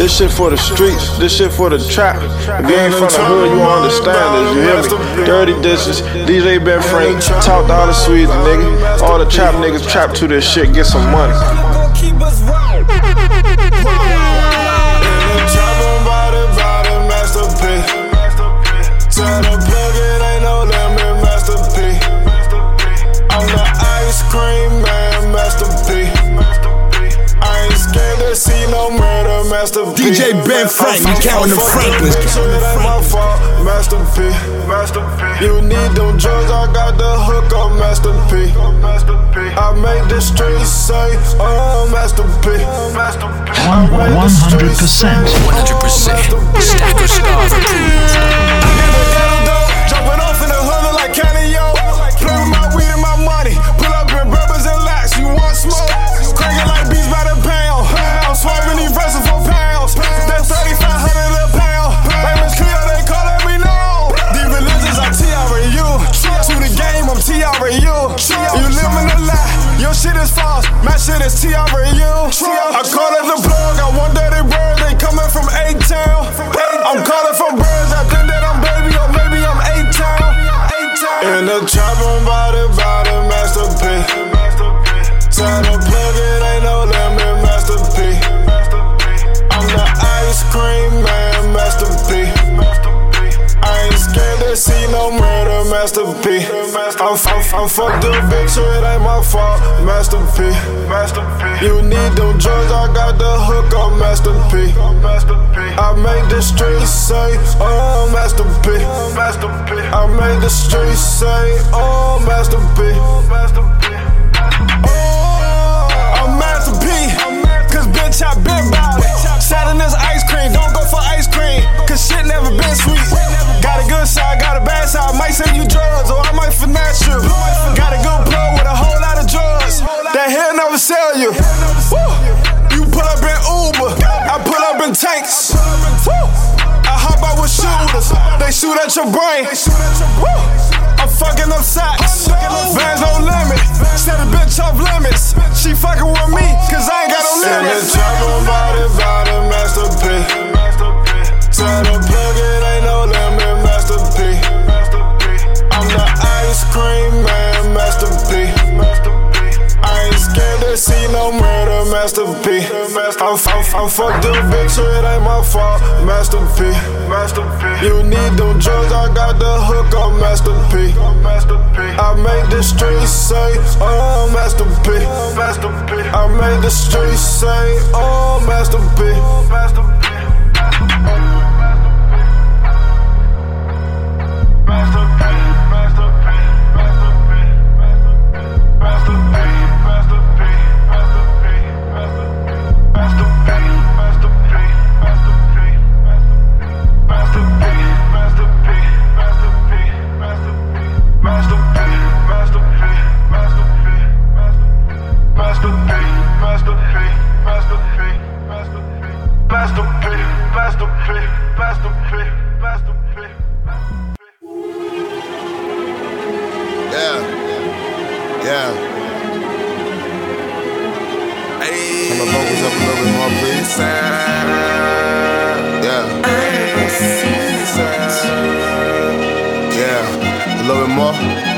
This shit for the streets. This shit for the trap. If you ain't from the hood, you won't understand this. You hear me? Dirty dishes. DJ Ben Frank. Talk to all the Swedes, nigga. All the trap niggas trap to this shit. Get some money. Master P. DJ Ben Frank, you counting the Franklins. my fault, Master P. Master P. You need them drugs, I got the hook on Master P. I make the streets say, oh, Master P. Master P. 100%. 100%. Stacker Starve approved. Shit is false. My shit is TRU. I call it the plug. I want dirty birds. They coming from A-Town. I'm calling from birds. I think that I'm baby or maybe I'm A-Town. In the trap, I'm body, body, Master P. Tell the plug, it ain't no limit, Master I'm the ice cream man, Master I ain't scared to see no murder, Master P. I'm, I'm, I'm fucked up, bitch, so it ain't my fault, Master P. Master P. You need them drugs, I got the hook on Master P. I made the streets say, oh, Master P. Master P. I make the streets say, oh, Master P. Oh, Master P. they shoot at your brain. Woo. I'm fucking up sacks, Vans no limit. Set a bitch off limits. She fucking with me, cause I ain't Master I'm, I'm fucked up, bitch, so it ain't my fault, Master P. You need them drugs, I got the hook on Master P. I make the streets say, oh, Master P. Master P. I make the streets say, oh, Yeah, yeah. Hey. Come vocals up a little bit more, please. Yeah. Yeah. A little bit more.